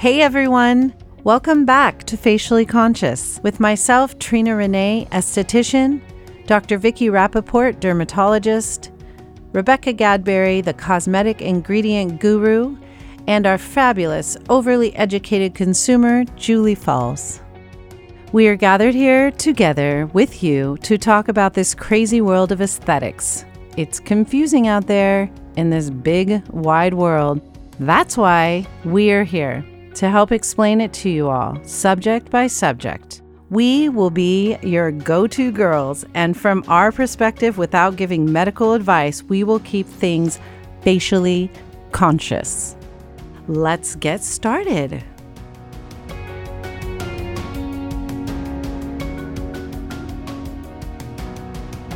Hey everyone! Welcome back to Facially Conscious with myself, Trina Renee, esthetician, Dr. Vicki Rappaport, dermatologist, Rebecca Gadberry, the cosmetic ingredient guru, and our fabulous, overly educated consumer, Julie Falls. We are gathered here together with you to talk about this crazy world of aesthetics. It's confusing out there in this big, wide world. That's why we're here to help explain it to you all, subject by subject. We will be your go to girls, and from our perspective, without giving medical advice, we will keep things facially conscious. Let's get started.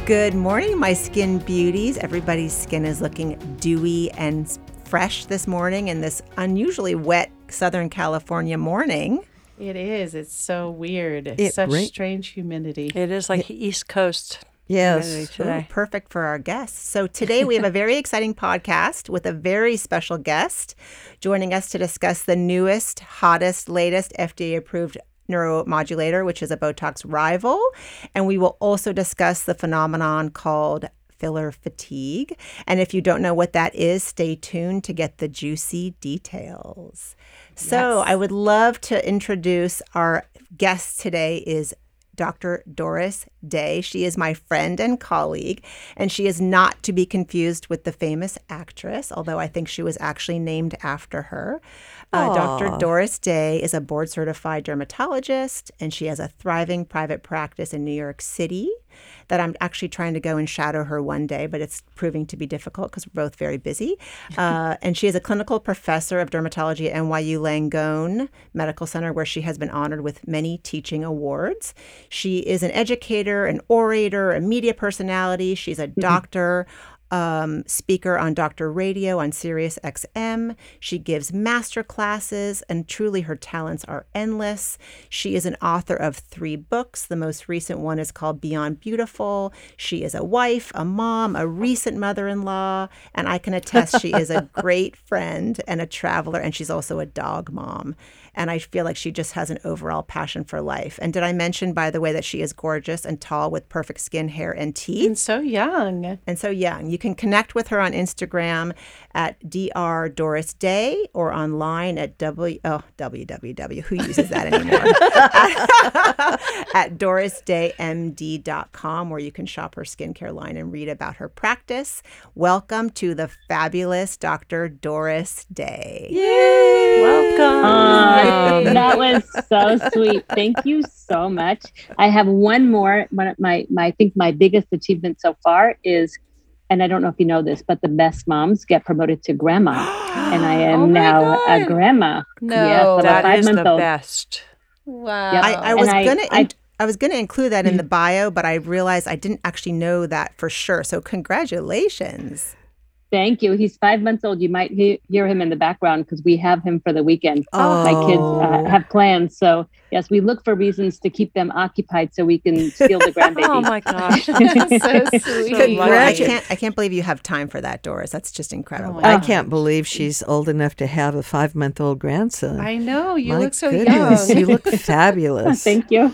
Good morning, my skin beauties. Everybody's skin is looking dewy and fresh this morning in this unusually wet Southern California morning. It is. It's so weird. It's It such rain- strange humidity. It is like East Coast Yes. humidity Ooh, perfect for our guests. So today we have a very exciting podcast with a very special guest joining us to discuss the newest, hottest, latest FDA approved neuromodulator, which is a Botox rival. And we will also discuss the phenomenon called filler fatigue. And if you don't know what that is, stay tuned to get the juicy details. So Yes. I would love to introduce our guest today is Dr. Doris Day. She is my friend and colleague, and she is not to be confused with the famous actress, although I think she was actually named after her. Uh, Dr. Doris Day is a board certified dermatologist, and she has a thriving private practice in New York City that I'm actually trying to go and shadow her one day, but it's proving to be difficult because we're both very busy. Uh, and she is a clinical professor of dermatology at NYU Langone Medical Center, where she has been honored with many teaching awards. She is an educator, an orator, a media personality. She's a doctor. Um, speaker on Doctor Radio on Sirius XM. She gives master classes, and truly her talents are endless. She is an author of three books. The most recent one is called Beyond Beautiful. She is a wife, a mom, a recent mother in law, and I can attest she is a great friend and a traveler, and she's also a dog mom. And I feel like she just has an overall passion for life. And did I mention, by the way, that she is gorgeous and tall with perfect skin, hair, and teeth? and so young. and so young. You can connect with her on Instagram at Dr. Doris Day or online at w oh www. Who uses that anymore? at dorisdaymd.com where you can shop her skincare line and read about her practice. Welcome to the fabulous Dr. Doris Day. Yay! Welcome. Uh, Um, that was so sweet. Thank you so much. I have one more. One of my, my, I think my biggest achievement so far is, and I don't know if you know this, but the best moms get promoted to grandma, and I am Oh my now a grandma. No, Yes, I'm a that is the five-month-old. best. Wow. Yep. I, I was And gonna I- in- I was gonna include that in the mm. bio, but I realized I didn't actually know that for sure. So congratulations. Thank you. He's five months old. You might he- hear him in the background because we have him for the weekend. Oh, My kids uh, have plans, so yes, we look for reasons to keep them occupied so we can steal the grandbaby. Oh my gosh. so sweet. Well, I can't I can't believe you have time for that, Doris. That's just incredible. my I Oh. can't believe she's old enough to have a five month old grandson. I know. You My look so goodness, young. you look fabulous. Thank you.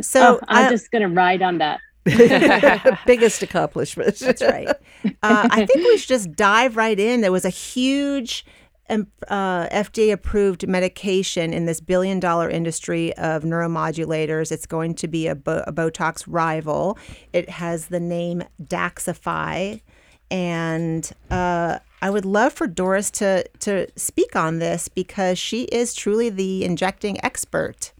So oh, I'm uh, just gonna ride on that. Biggest accomplishment. that's right. Uh, I think we should just dive right in. There was a huge um, uh, FDA approved medication in this billion dollar industry of neuromodulators. It's going to be a, Bo- a Botox rival. It has the name Daxxify. And uh, I would love for Doris to, to speak on this because she is truly the injecting expert.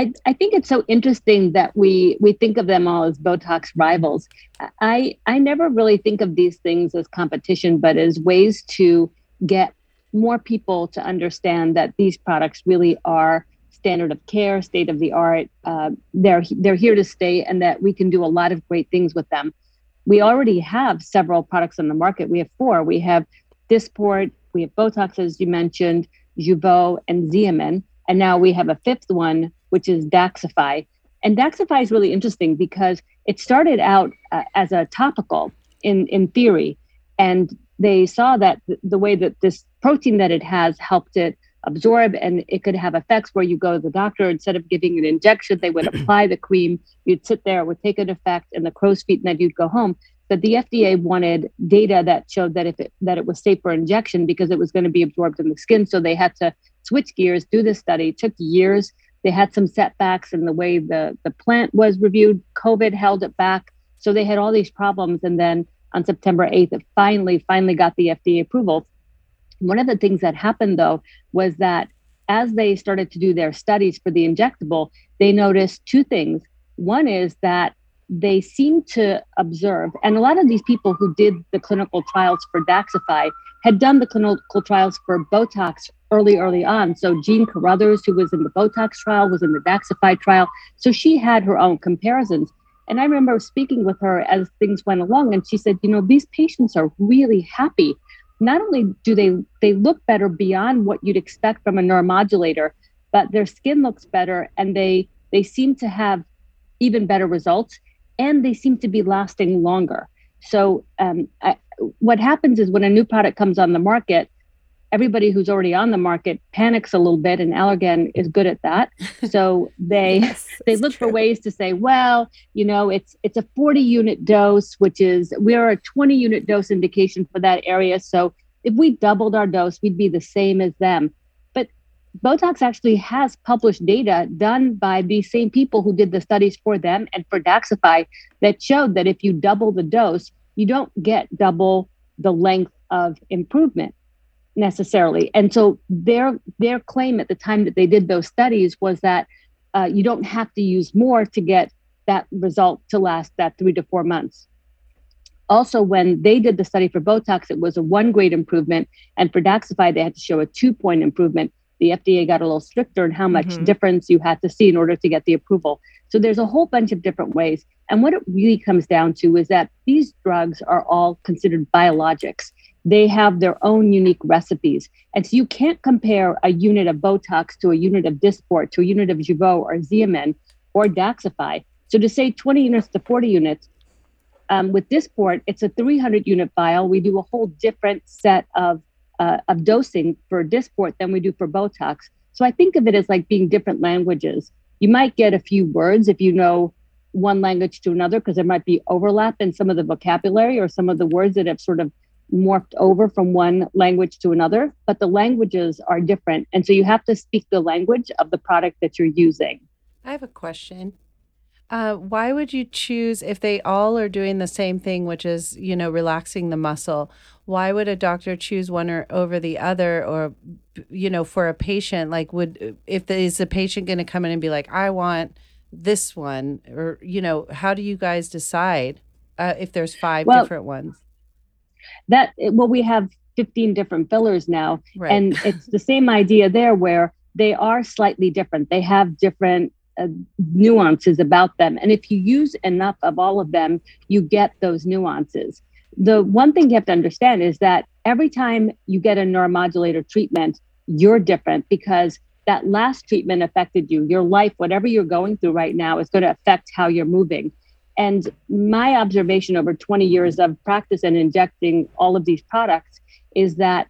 I, I think it's so interesting that we we think of them all as Botox rivals. I I never really think of these things as competition, but as ways to get more people to understand that these products really are standard of care, state of the art. Uh, they're they're here to stay, and that we can do a lot of great things with them. We already have several products on the market. We have four. We have Dysport, we have Botox, as you mentioned, Jeuveau, and Xeomin. And now we have a fifth one, which is Daxxify. And Daxxify is really interesting because it started out uh, as a topical in, in theory. And they saw that th- the way that this protein that it has helped it absorb and it could have effects where you go to the doctor instead of giving an injection they would apply the cream you'd sit there it would take an effect and the crow's feet and then you'd go home but the fda wanted data that showed that if it that it was safe for injection because it was going to be absorbed in the skin so they had to switch gears do this study it took years they had some setbacks in the way the the plant was reviewed. Covid held it back. So they had all these problems. And then on september 8th it finally finally got the fda approval. One of the things that happened though was that as they started to do their studies for the injectable, they noticed two things. One is that they seemed to observe, and a lot of these people who did the clinical trials for Daxxify had done the clinical trials for Botox early, early on. So Jean Carruthers, who was in the Botox trial, was in the Daxxify trial. So she had her own comparisons. And I remember speaking with her as things went along, and she said, you know, these patients are really happy not only do they they look better beyond what you'd expect from a neuromodulator, but their skin looks better and they they seem to have even better results and they seem to be lasting longer. So um, I, what happens is when a new product comes on the market, everybody who's already on the market panics a little bit and allergan is good at that. So they yes, they look true. for ways to say well you know it's it's a 40 unit dose which is we're a 20 unit dose indication for that area. So if we doubled our dose we'd be the same as them. But botox actually has published data done by these same people who did the studies for them and for daxxify that showed that if you double the dose you don't get double the length of improvement necessarily. And so their their claim at the time that they did those studies was that uh, you don't have to use more to get that result to last that three to four months. Also, when they did the study for Botox, it was a one grade improvement, and for Daxxify, they had to show a two point improvement. The FDA got a little stricter in how much mm-hmm. difference you had to see in order to get the approval. So there's a whole bunch of different ways. And what it really comes down to is that these drugs are all considered biologics they have their own unique recipes. And so you can't compare a unit of Botox to a unit of Dysport to a unit of Jeuveau or Xeomin or Daxxify. So to say 20 units to 40 units, um, with Dysport, it's a 300 unit vial. We do a whole different set of, uh, of dosing for Dysport than we do for Botox. So I think of it as like being different languages. You might get a few words if you know one language to another because there might be overlap in some of the vocabulary or some of the words that have sort of morphed over from one language to another, but the languages are different. And so you have to speak the language of the product that you're using. I have a question. Uh, why would you choose if they all are doing the same thing, which is you know relaxing the muscle? Why would a doctor choose one or over the other, or you know for a patient? Like, would if the, is the patient going to come in and be like, I want this one, or you know, how do you guys decide uh, if there's five well, different ones? That well we have 15 different fillers now right. and it's the same idea there where they are slightly different. They have different uh, nuances about them and if you use enough of all of them you get those nuances. The one thing you have to understand is that every time you get a neuromodulator treatment you're different because that last treatment affected you. Your life whatever you're going through right now is going to affect how you're moving and my observation over 20 years of practice and injecting all of these products is that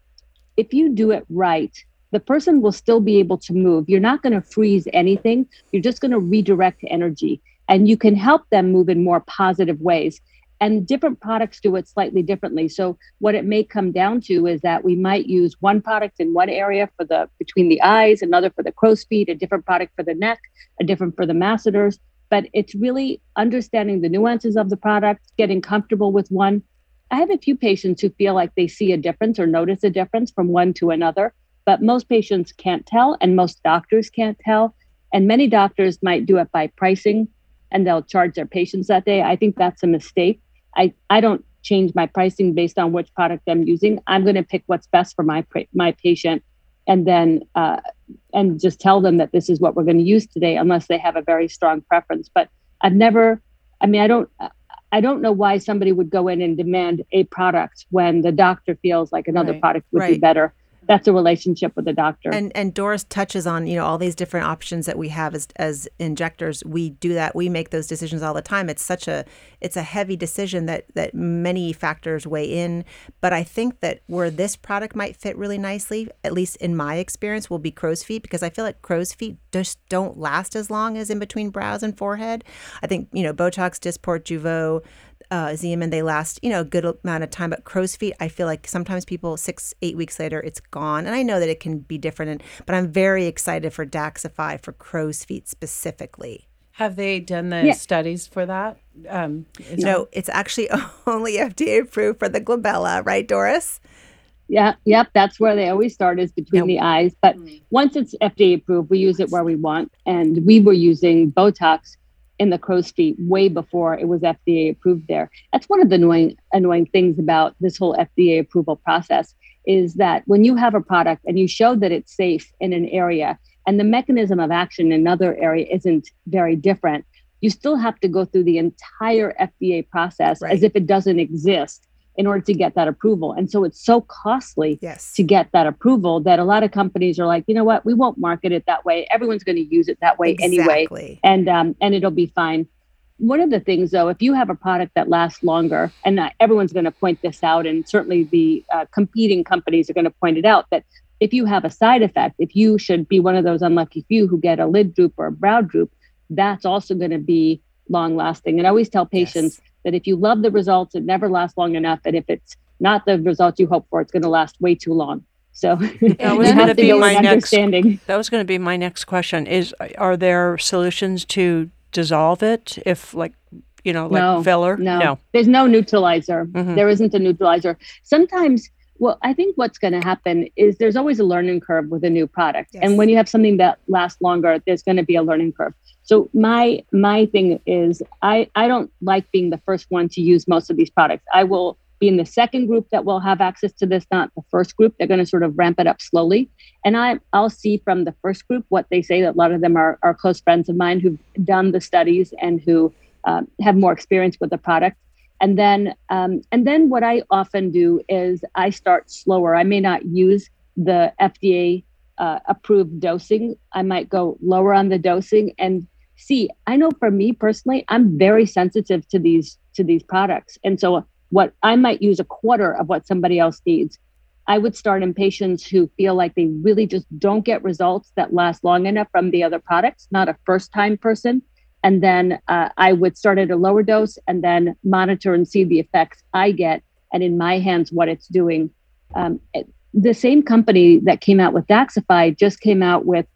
if you do it right, the person will still be able to move. You're not going to freeze anything. You're just going to redirect energy and you can help them move in more positive ways. And different products do it slightly differently. So what it may come down to is that we might use one product in one area for the between the eyes, another for the crow's feet, a different product for the neck, a different for the masseters but it's really understanding the nuances of the product, getting comfortable with one. I have a few patients who feel like they see a difference or notice a difference from one to another, but most patients can't tell, and most doctors can't tell. And many doctors might do it by pricing and they'll charge their patients that day. I think that's a mistake. I, I don't change my pricing based on which product I'm using. I'm going to pick what's best for my my patient and then uh, and just tell them that this is what we're going to use today unless they have a very strong preference but i've never i mean i don't i don't know why somebody would go in and demand a product when the doctor feels like another right. product would right. be better that's a relationship with the doctor. And and Doris touches on you know all these different options that we have as as injectors. We do that. We make those decisions all the time. It's such a it's a heavy decision that that many factors weigh in. But I think that where this product might fit really nicely, at least in my experience, will be crow's feet because I feel like crow's feet just don't last as long as in between brows and forehead. I think you know Botox, Dysport, Jeuveau uh, Xeomin, they last, you know, a good amount of time. But crow's feet, I feel like sometimes people six, eight weeks later, it's gone. And I know that it can be different, and, but I'm very excited for Daxxify for crow's feet specifically. Have they done the Yeah. studies for that? Um, is No, it's actually only FDA approved for the glabella, right, Doris? Yeah, yep, that's where they always start is between Now- the eyes. But once it's FDA approved, we use it where we want. And we were using Botox in the crow's feet way before it was FDA approved there. That's one of the annoying annoying things about this whole FDA approval process is that when you have a product and you show that it's safe in an area and the mechanism of action in another area isn't very different, you still have to go through the entire FDA process Right. as if it doesn't exist in order to get that approval. And so it's so costly Yes. to get that approval that a lot of companies are like, you know what, we won't market it that way. Everyone's going to use it that way anyway, and um, and it'll be fine. One of the things, though, if you have a product that lasts longer, and everyone's going to point this out, and certainly the uh, competing companies are going to point it out, that if you have a side effect, if you should be one of those unlucky few who get a lid droop or a brow droop, that's also going to be long lasting. And I always tell patients that if you love the results, it never lasts long enough. And if it's not the results you hope for, it's going to last way too long. So That you was have gonna be go with my next- understanding. That was going to be my next question. Is are there solutions to dissolve it if like you know like No, filler? No, no, there's no neutralizer. Mhm. There isn't a neutralizer. Sometimes, well, I think what's going to happen is there's always a learning curve with a new product, Yes. and when you have something that lasts longer, there's going to be a learning curve. So my my thing is, I I don't like being the first one to use most of these products. I will be in the second group that will have access to this, not the first group. They're going to sort of ramp it up slowly, and I I'll see from the first group what they say. That a lot of them are are close friends of mine who've done the studies and who um, have more experience with the product. And then, um, and then what I often do is I start slower. I may not use the FDA uh, approved dosing. I might go lower on the dosing and see. I know for me personally, I'm very sensitive to these to these products, and so what I might use a quarter of what somebody else needs. I would start in patients who feel like they really just don't get results that last long enough from the other products, not a first time person and then uh, I would start at a lower dose and then monitor and see the effects I get and in my hands what it's doing. Um, it- the same company that came out with Daxxify just came out with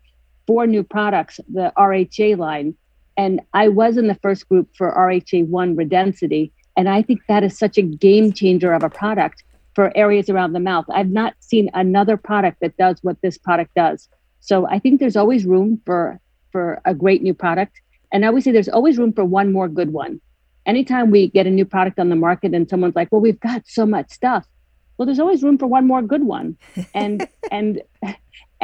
four new products, the RHA line, and I was in the first group for RHA1 Redensity, and I think that is such a game changer of a product for areas around the mouth. I've not seen another product that does what this product does. So I think there's always room for for a great new product. And I always say there's always room for one more good one. Anytime we get a new product on the market and someone's like, well, we've got so much stuff. Well, there's always room for one more good one. And and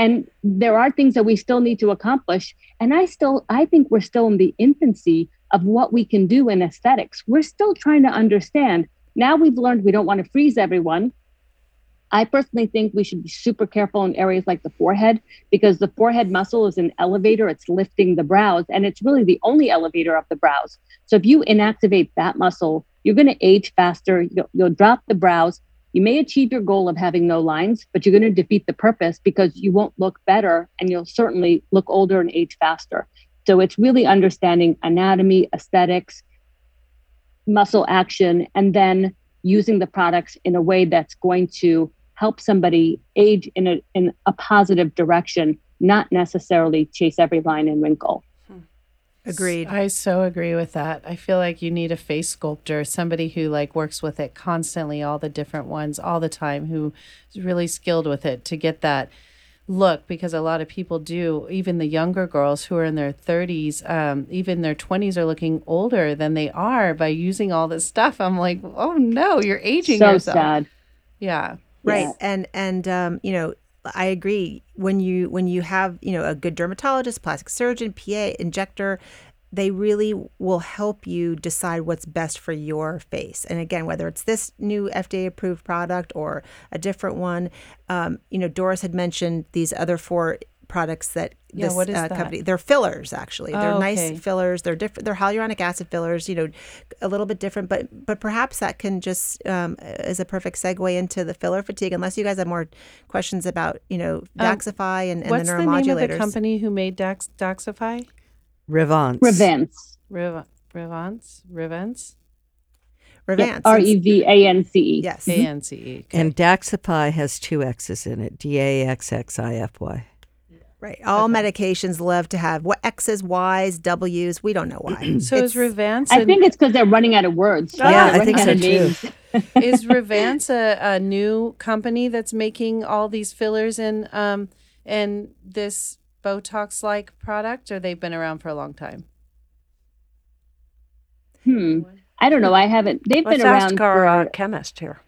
and there are things that we still need to accomplish. And I still I think we're still in the infancy of what we can do in aesthetics. We're still trying to understand. Now we've learned we don't want to freeze everyone. I personally think we should be super careful in areas like the forehead because the forehead muscle is an elevator. It's lifting the brows, and it's really the only elevator of the brows. So if you inactivate that muscle, you're going to age faster. You'll, you'll drop the brows. You may achieve your goal of having no lines, but you're going to defeat the purpose because you won't look better and you'll certainly look older and age faster. So it's really understanding anatomy, aesthetics, muscle action, and then using the products in a way that's going to help somebody age in a in a positive direction, not necessarily chase every line and wrinkle. Agreed. I so agree with that. I feel like you need a face sculptor, somebody who like works with it constantly, all the different ones, all the time, who is really skilled with it to get that look. Because a lot of people do, even the younger girls who are in their 30s, um, even their 20s, are looking older than they are by using all this stuff. I'm like, oh no, you're aging so yourself. sad. Yeah. right Yeah. and and um, you know i agree when you when you have you know a good dermatologist plastic surgeon pa injector they really will help you decide what's best for your face. And again, whether it's this new FDA approved product or a different one, um, you know, Doris had mentioned these other four products that Yeah, this what is uh, that? company they're fillers actually they're Oh, okay. nice fillers they're different they're hyaluronic acid fillers you know a little bit different but but perhaps that can just um, is a perfect segue into the filler fatigue unless you guys have more questions about you know Daxxify and, and Um, What's the the, name of the company who made Dax, Daxxify? Revance. Revance. Riv- Rivance? Rivance? Revance R E V A N C E. yes A-N-C-E. Okay. And Daxxify has two X's in it D A X X I F Y. right all medications love to have what X's Y's W's we don't know why so is It's- Rivance I think it's because they're running out of words. Yeah, They're I think so too. is Revance a, a new company that's making all these fillers and um and this Botox like product, or they've been around for a long time? Hmm. I don't know. I haven't. They've Let's been around ask our uh, chemist here.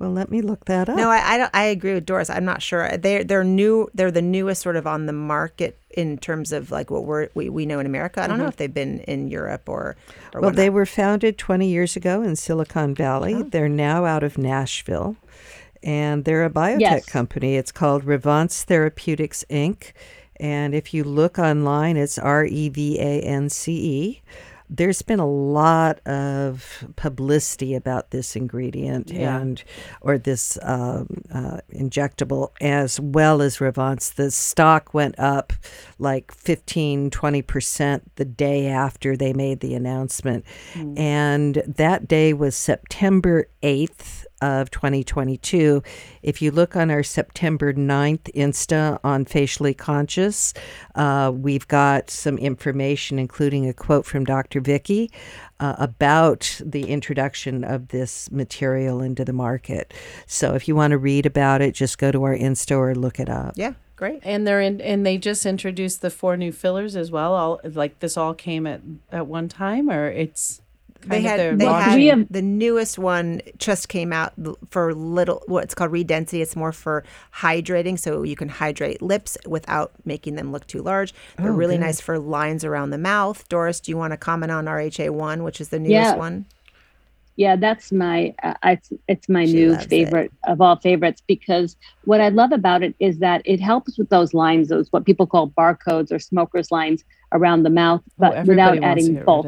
Well, let me look that up. No, I, I don't. I agree with Doris. I'm not sure. They're they're new. They're the newest sort of on the market in terms of like what we're we, we know in America. I don't know mm-hmm. if they've been in Europe or. or well, they were founded 20 years ago in Silicon Valley. Oh. They're now out of Nashville. And they're a biotech Yes. company. It's called Revance Therapeutics Inc. And if you look online, it's R E V A N C E. There's been a lot of publicity about this ingredient Yeah. and or this um, uh, injectable as well as Revance. The stock went up like 15, 20% the day after they made the announcement. And that day was September 8th of 2022. If you look on our September 9th Insta on Facially Conscious, uh, we've got some information, including a quote from Dr. Vicki uh, about the introduction of this material into the market. So if you want to read about it, just go to our Insta or look it up. Yeah, great. And they're in, and they just introduced the four new fillers as well. All like this all came at at one time, or it's kind They of their had they had We have- the newest one just came out for little what's called redensity. It's more for hydrating, so you can hydrate lips without making them look too large. They're Oh, really good. nice for lines around the mouth. Doris, do you want to comment on RHA one, which is the newest Yeah. one? Yeah, that's my. Uh, it's it's my She new loves it. favorite of all favorites because what I love about it is that it helps with those lines, those what people call barcodes or smokers lines around the mouth, Oh, but everybody without adding get bulk.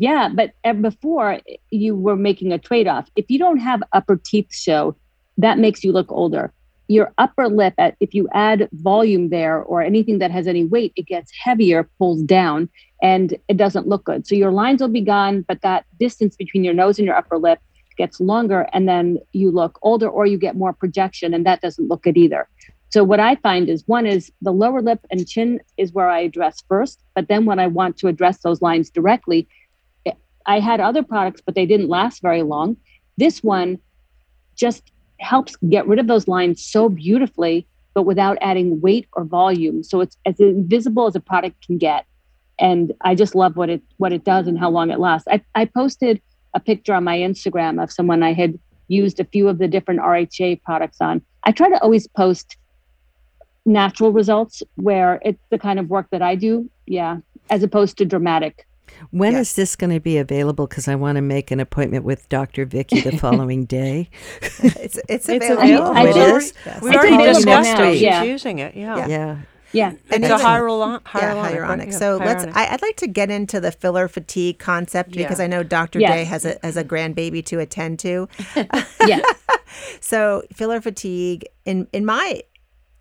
Yeah, but before you were making a trade off. If you don't have upper teeth show, that makes you look older. Your upper lip, if you add volume there or anything that has any weight, it gets heavier, pulls down, and it doesn't look good. So your lines will be gone, but that distance between your nose and your upper lip gets longer, and then you look older or you get more projection, and that doesn't look good either. So what I find is one is the lower lip and chin is where I address first, but then when I want to address those lines directly, I had other products, but they didn't last very long. This one just helps get rid of those lines so beautifully, but without adding weight or volume. So it's as invisible as a product can get. And I just love what it what it does and how long it lasts. I, I posted a picture on my Instagram of someone I had used a few of the different RHA products on. I try to always post natural results where it's the kind of work that I do. Yeah. As opposed to dramatic. When is Yes. this going to be available? Because I want to make an appointment with Dr. Vicki the following day. It's it's It's available. available. I It just- Yes. We've already discussed now, it. She's yeah. using it. Yeah. Yeah. Yeah. Yeah. And It's a it's- hyaluronic. yeah, hyaluronic. hyaluronic. right? Yeah, So let's. I, I'd like to get into the filler fatigue concept because I know Dr. Yes. Day has a has a grandbaby to attend to. Yes. So filler fatigue, in in my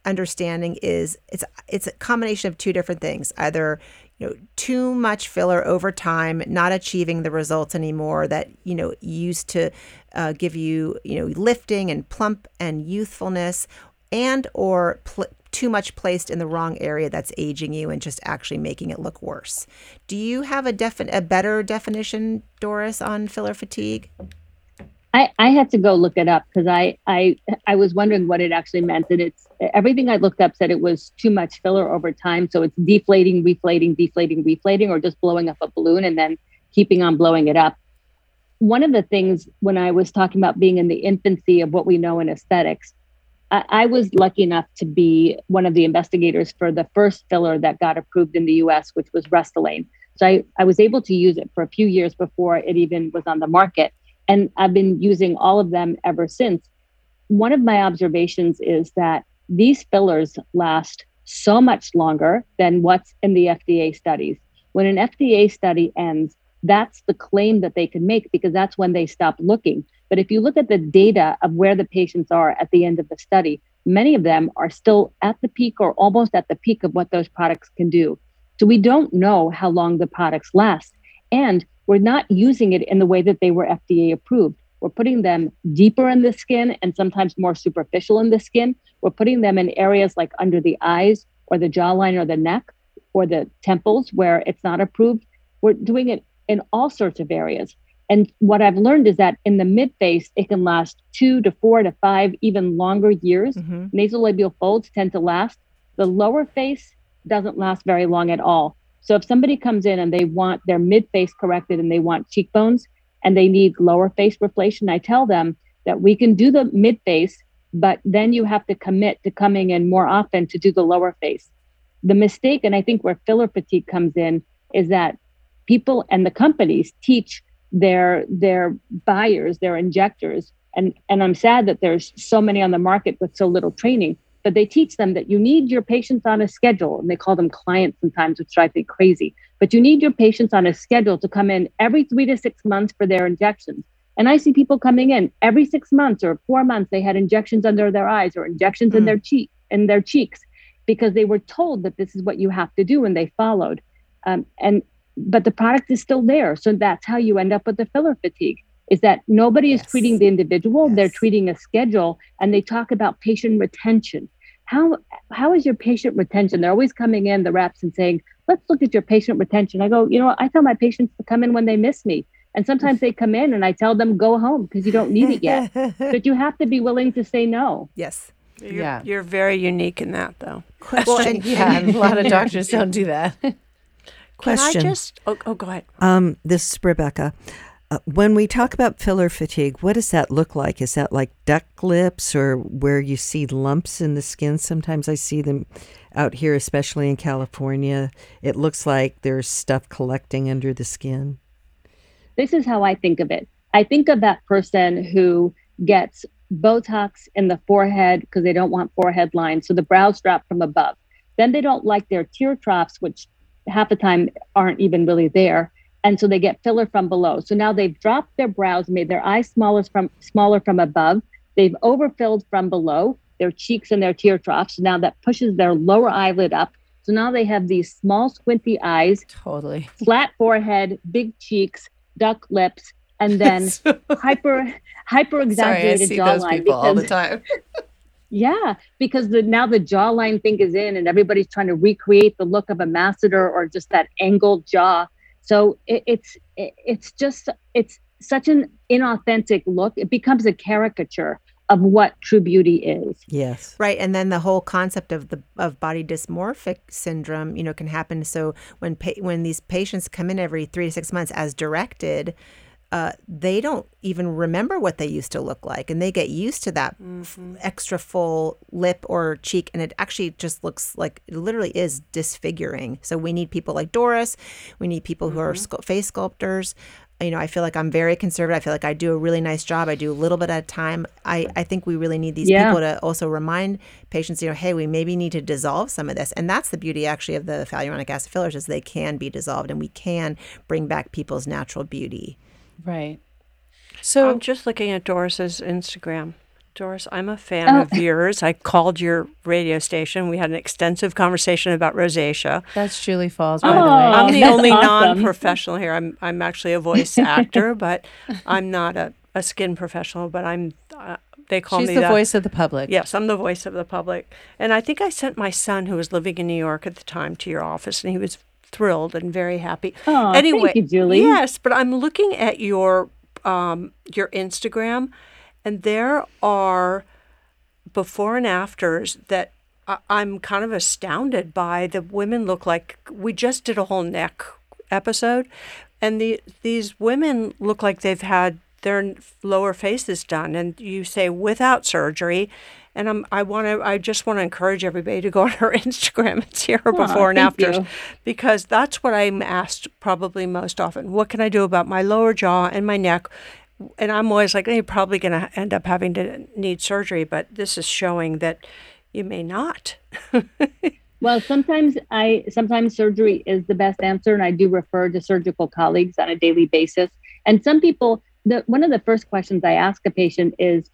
understanding, is it's it's a combination of two different things. Either you know too much filler over time, not achieving the results anymore that you know used to uh, give you you know lifting and plump and youthfulness, and or pl- too much placed in the wrong area that's aging you and just actually making it look worse. Do you have a defi- a better definition, Doris, on filler fatigue? I, I had to go look it up because I, I I was wondering what it actually meant. And it's everything I looked up said it was too much filler over time. So it's deflating, reflating, deflating, reflating, or just blowing up a balloon and then keeping on blowing it up. One of the things when I was talking about being in the infancy of what we know in aesthetics, I, I was lucky enough to be one of the investigators for the first filler that got approved in the US, which was Restylane. So I, I was able to use it for a few years before it even was on the market. And I've been using all of them ever since. One of my observations is that these fillers last so much longer than what's in the FDA studies. When an FDA study ends, that's the claim that they can make because that's when they stop looking. But if you look at the data of where the patients are at the end of the study, many of them are still at the peak or almost at the peak of what those products can do. So we don't know how long the products last. And we're not using it in the way that they were FDA approved. We're putting them deeper in the skin and sometimes more superficial in the skin. We're putting them in areas like under the eyes or the jawline or the neck or the temples where it's not approved. We're doing it in all sorts of areas. And what I've learned is that in the mid face, it can last two to four to five, even longer years. Mm-hmm. Nasolabial folds tend to last. The lower face doesn't last very long at all. So if somebody comes in and they want their mid face corrected and they want cheekbones and they need lower face reflation, I tell them that we can do the mid face, but then you have to commit to coming in more often to do the lower face. The mistake, and I think where filler fatigue comes in, is that people and the companies teach their their buyers, their injectors, and and I'm sad that there's so many on the market with so little training. But they teach them that you need your patients on a schedule, and they call them clients sometimes, which drives me crazy. But you need your patients on a schedule to come in every three to six months for their injections. And I see people coming in every six months or four months. They had injections under their eyes or injections mm. in their cheek in their cheeks because they were told that this is what you have to do, and they followed. Um, and but the product is still there. So that's how you end up with the filler fatigue is that nobody yes. is treating the individual, yes. they're treating a schedule and they talk about patient retention. How how is your patient retention? They're always coming in the reps and saying, "Let's look at your patient retention." I go, "You know, I tell my patients to come in when they miss me." And sometimes they come in and I tell them, "Go home because you don't need it yet." but you have to be willing to say no. Yes. You're, yeah. You're very unique in that though. Question. Well, and, yeah, a lot of doctors don't do that. Question. Can I just? Oh, oh, go ahead. Um, this is Rebecca. Uh, when we talk about filler fatigue, what does that look like? Is that like duck lips or where you see lumps in the skin? Sometimes I see them out here, especially in California. It looks like there's stuff collecting under the skin. This is how I think of it. I think of that person who gets Botox in the forehead because they don't want forehead lines. So the brows drop from above. Then they don't like their tear troughs, which half the time aren't even really there. And so they get filler from below. So now they've dropped their brows, made their eyes smaller from smaller from above. They've overfilled from below their cheeks and their tear troughs. So now that pushes their lower eyelid up. So now they have these small squinty eyes, totally flat forehead, big cheeks, duck lips, and then hyper hyper exaggerated jawline. Because, all the time. Yeah, because the now the jawline thing is in, and everybody's trying to recreate the look of a masseter or just that angled jaw. So it, it's it, it's just it's such an inauthentic look. It becomes a caricature of what true beauty is. Yes. Right. And then the whole concept of the of body dysmorphic syndrome, you know, can happen. So when pa- when these patients come in every 3 to 6 months as directed, uh, they don't even remember what they used to look like and they get used to that mm-hmm. f- extra full lip or cheek and it actually just looks like it literally is disfiguring so we need people like doris we need people mm-hmm. who are mm-hmm. scu- face sculptors you know i feel like i'm very conservative i feel like i do a really nice job i do a little bit at a time i, I think we really need these yeah. people to also remind patients you know hey we maybe need to dissolve some of this and that's the beauty actually of the hyaluronic acid fillers is they can be dissolved and we can bring back people's natural beauty Right. So I'm just looking at Doris's Instagram. Doris, I'm a fan oh. of yours. I called your radio station. We had an extensive conversation about rosacea. That's Julie Falls, by oh, the way. I'm the only awesome. non-professional here. I'm I'm actually a voice actor, but I'm not a, a skin professional. But I'm. Uh, they call She's me the, the voice of the public. Yes, I'm the voice of the public. And I think I sent my son, who was living in New York at the time, to your office, and he was thrilled and very happy. Oh, anyway, you, Julie. Yes, but I'm looking at your um, your Instagram, and there are before and afters that I- I'm kind of astounded by. The women look like we just did a whole neck episode, and the these women look like they've had their lower faces done, and you say without surgery, And I'm, I want to, I just want to encourage everybody to go on her Instagram and see her before and afters you. because that's what I'm asked probably most often. What can I do about my lower jaw and my neck? And I'm always like, you're probably going to end up having to need surgery, but this is showing that you may not. Well, sometimes I sometimes surgery is the best answer, and I do refer to surgical colleagues on a daily basis. And some people, the one of the first questions I ask a patient is,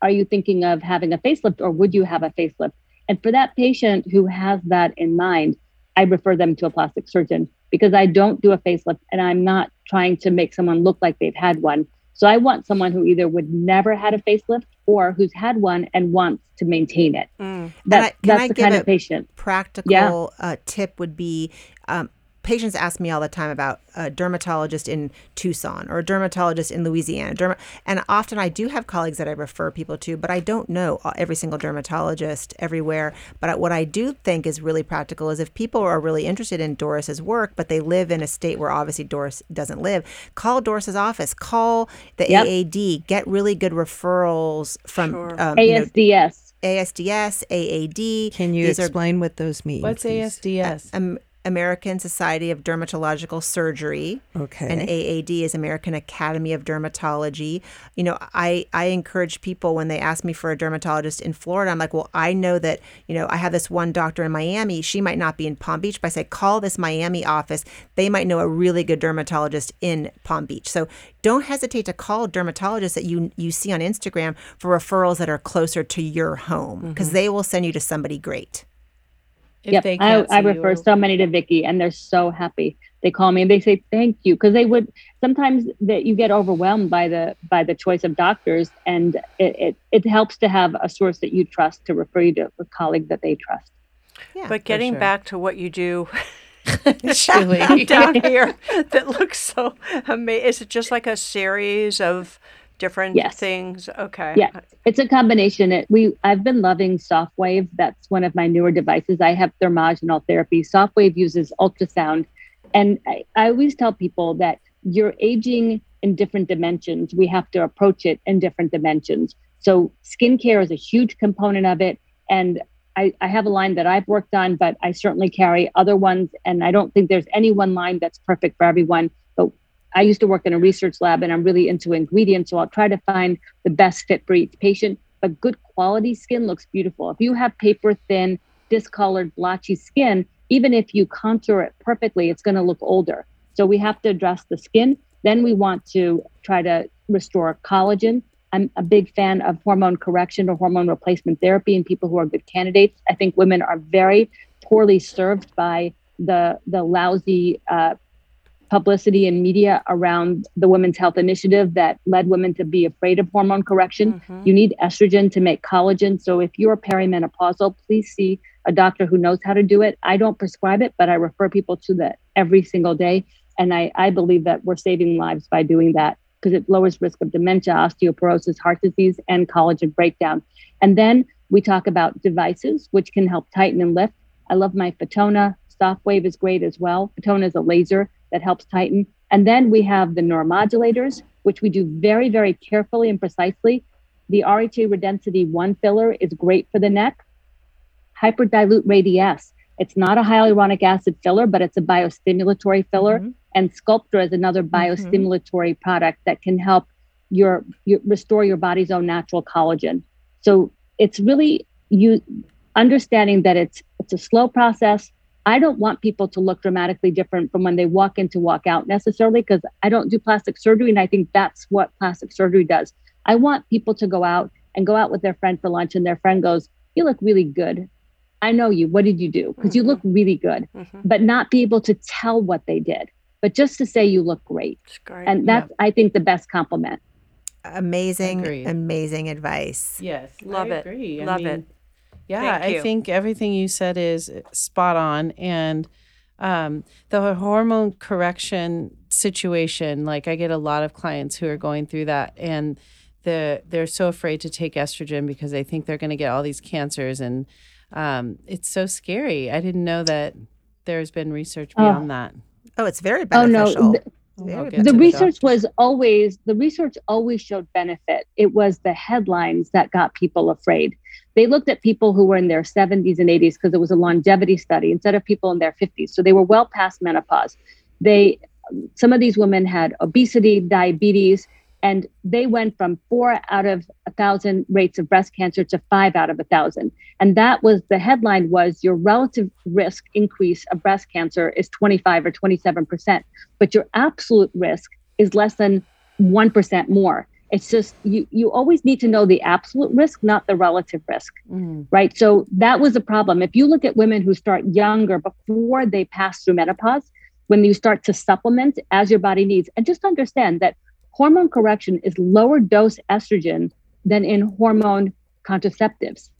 "Are you thinking of having a facelift, or would you have a facelift?" And for that patient who has that in mind, I refer them to a plastic surgeon because I don't do a facelift, and I'm not trying to make someone look like they've had one. So I want someone who either would never had a facelift or who's had one and wants to maintain it. Mm. That, I- that's the kind of patient. practical uh, tip would be um, patients ask me all the time about a dermatologist in Tucson or a dermatologist in Louisiana. Derma- and often I do have colleagues that I refer people to, but I don't know uh, every single dermatologist everywhere. But what I do think is really practical is if people are really interested in Doris's work, but they live in a state where obviously Doris doesn't live, call Doris's office, call the Yep. AAD, get really good referrals from Sure. um, you know, ASDS. ASDS, AAD. Can you These are explain what those mean? What's please? ASDS? Am- American Society of Dermatological Surgery. Okay. And AAD is American Academy of Dermatology. You know, I, I encourage people when they ask me for a dermatologist in Florida, I'm like, well, I know that, you know, I have this one doctor in Miami. She might not be in Palm Beach, but I say, call this Miami office. They might know a really good dermatologist in Palm Beach. So don't hesitate to call dermatologists that you, you see on Instagram for referrals that are closer to your home because mm-hmm. they will send you to somebody great. If yep, they I, can't I see refer you. so many to Vicki, and they're so happy. They call me and they say thank you because they would sometimes that you get overwhelmed by the by the choice of doctors, and it, it it helps to have a source that you trust to refer you to a colleague that they trust. Yeah. But getting sure. back to what you do Julie. down here that looks so amazing. Is it just like a series of different Yes. things? Okay. Yeah, it's a combination. It, we I've been loving Sofwave. That's one of my newer devices. I have thermogenol therapy. Sofwave uses ultrasound, and I, I always tell people that you're aging in different dimensions. We have to approach it in different dimensions. So skincare is a huge component of it, and I, I have a line that I've worked on, but I certainly carry other ones, and I don't think there's any one line that's perfect for everyone. I used to work in a research lab and I'm really into ingredients. So I'll try to find the best fit for each patient. But good quality skin looks beautiful. If you have paper thin, discolored, blotchy skin, even if you contour it perfectly, it's going to look older. So we have to address the skin. Then we want to try to restore collagen. I'm a big fan of hormone correction or hormone replacement therapy in people who are good candidates. I think women are very poorly served by the the lousy uh, publicity and media around the Women's Health Initiative that led women to be afraid of hormone correction. Mhm. You need estrogen to make collagen. So if you're perimenopausal, please see a doctor who knows how to do it. I don't prescribe it, but I refer people to that every single day. And I, I believe that we're saving lives by doing that because it lowers risk of dementia, osteoporosis, heart disease, and collagen breakdown. And then we talk about devices, which can help tighten and lift. I love my Fotona. Sofwave is great as well. Fotona is a laser that helps tighten. And then we have the neuromodulators, which we do very, very carefully and precisely. The RHA Redensity 1 filler is great for the neck. Hyperdilute Radiesse. It's not a hyaluronic acid filler, but it's a biostimulatory filler. Mhm. And Sculptra is another biostimulatory product that can help your, your restore your body's own natural collagen. So it's really you understanding that it's it's a slow process. I don't want people to look dramatically different from when they walk in to walk out necessarily because I don't do plastic surgery and I think that's what plastic surgery does. I want people to go out and go out with their friend for lunch and their friend goes, "You look really good." I know you. What did you do? Because you look really good, Mhm. but not be able to tell what they did, but just to say you look great. It's great. And that's, I think, the best compliment. Amazing, Agreed. amazing advice. Yes, Love I it. Agree. I Love mean, it. Yeah, Thank I you. think everything you said is spot on, and um, the hormone correction situation. Like, I get a lot of clients who are going through that, and the they're so afraid to take estrogen because they think they're going to get all these cancers, and um, it's so scary. I didn't know that there's been research Oh. beyond that. Oh, it's very beneficial. Oh, no. beneficial. th- Very get the research doctors. was always the research always showed benefit it was the headlines that got people afraid they looked at people who were in their 70s and 80s because it was a longevity study instead of people in their 50s so they were well past menopause. They some of these women had obesity diabetes and they went from four out of a thousand rates of breast cancer to five out of a thousand. And that was the headline was your relative risk increase of breast cancer is 25 or 27 percent but your absolute risk is less than 1% more. It's just you you always need to know the absolute risk, not the relative risk, Mm. right? So that was a problem. If you look at women who start younger before they pass through menopause, when you start to supplement as your body needs, and just understand that hormone correction is lower dose estrogen than in hormone contraceptives.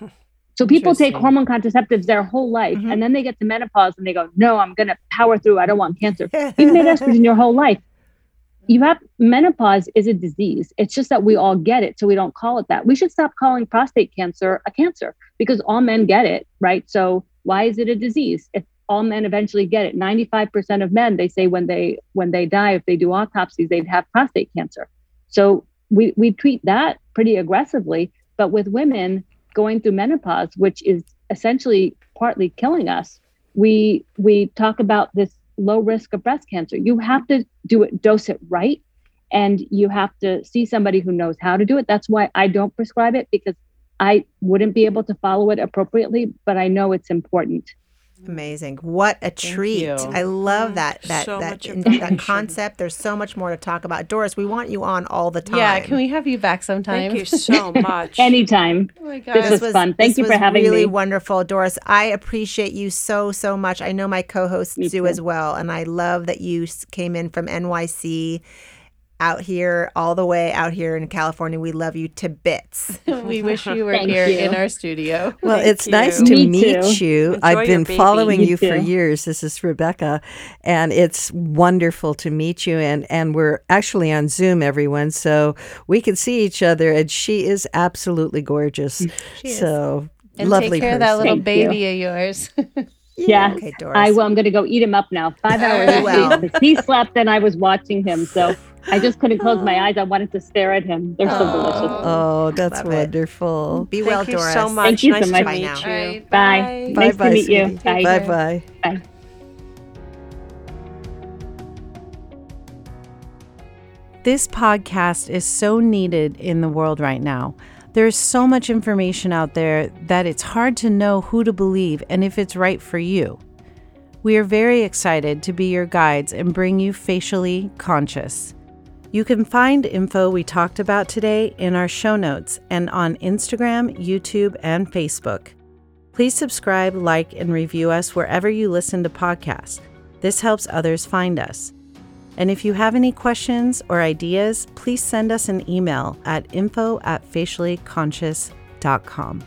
So people take hormone contraceptives their whole life, Mhm. and then they get to menopause and they go, "No, I'm going to power through. I don't want cancer." You've made estrogen your whole life. Mm-hmm. You have menopause is a disease. It's just that we all get it, so we don't call it that. We should stop calling prostate cancer a cancer because all men get it, right? So why is it a disease? If all men eventually get it, 95% of men they say when they when they die, if they do autopsies, they'd have prostate cancer. So we we treat that pretty aggressively, but with women going through menopause, which is essentially partly killing us, we we talk about this low risk of breast cancer. You have to do it, dose it right, and you have to see somebody who knows how to do it. That's why I don't prescribe it because I wouldn't be able to follow it appropriately, but I know it's important. Amazing. What a treat. you. I love mm-hmm. that that So that, that concept. There's so much more to talk about. Doris, we want you on all the time. Yeah, can we have you back sometime? Thank you so much. Anytime. oh my gosh, This god. was fun. Thank you for was having really me. Really wonderful, Doris. I appreciate you so so much. I know my co-hosts Me do too. as well, and I love that you came in from NYC out here all the way out here in California. We love you to bits. we wish you were Thank here you. in our studio. Well, Thank it's nice to Me meet too. you. Enjoy I've been following Me you for years. This is Rebecca, and it's wonderful to meet you. And and we're actually on Zoom, everyone, so we can see each other. And she is absolutely gorgeous. She is. So And lovely take care of that little Thank you. baby of yours. Yeah. Okay, Doris. I will. I'm going to go eat him up now. Five oh, hours Very well. He slept and I was watching him. So I just couldn't close my eyes. I wanted to stare at him. They're so delicious. Oh, that's Love it. wonderful. Be Thank well, you Doris. so much. Thank you so nice much. to meet now. you. All right, Bye. Bye Nice bye, to meet you. Bye. Bye bye. Bye. This podcast is so needed in the world right now. There's so much information out there that it's hard to know who to believe and if it's right for you. We are very excited to be your guides and bring you Facially Conscious. You can find info we talked about today in our show notes and on Instagram, YouTube, and Facebook. Please subscribe, like, and review us wherever you listen to podcasts. This helps others find us. And if you have any questions or ideas, please send us an email at info at faciallyconscious.com.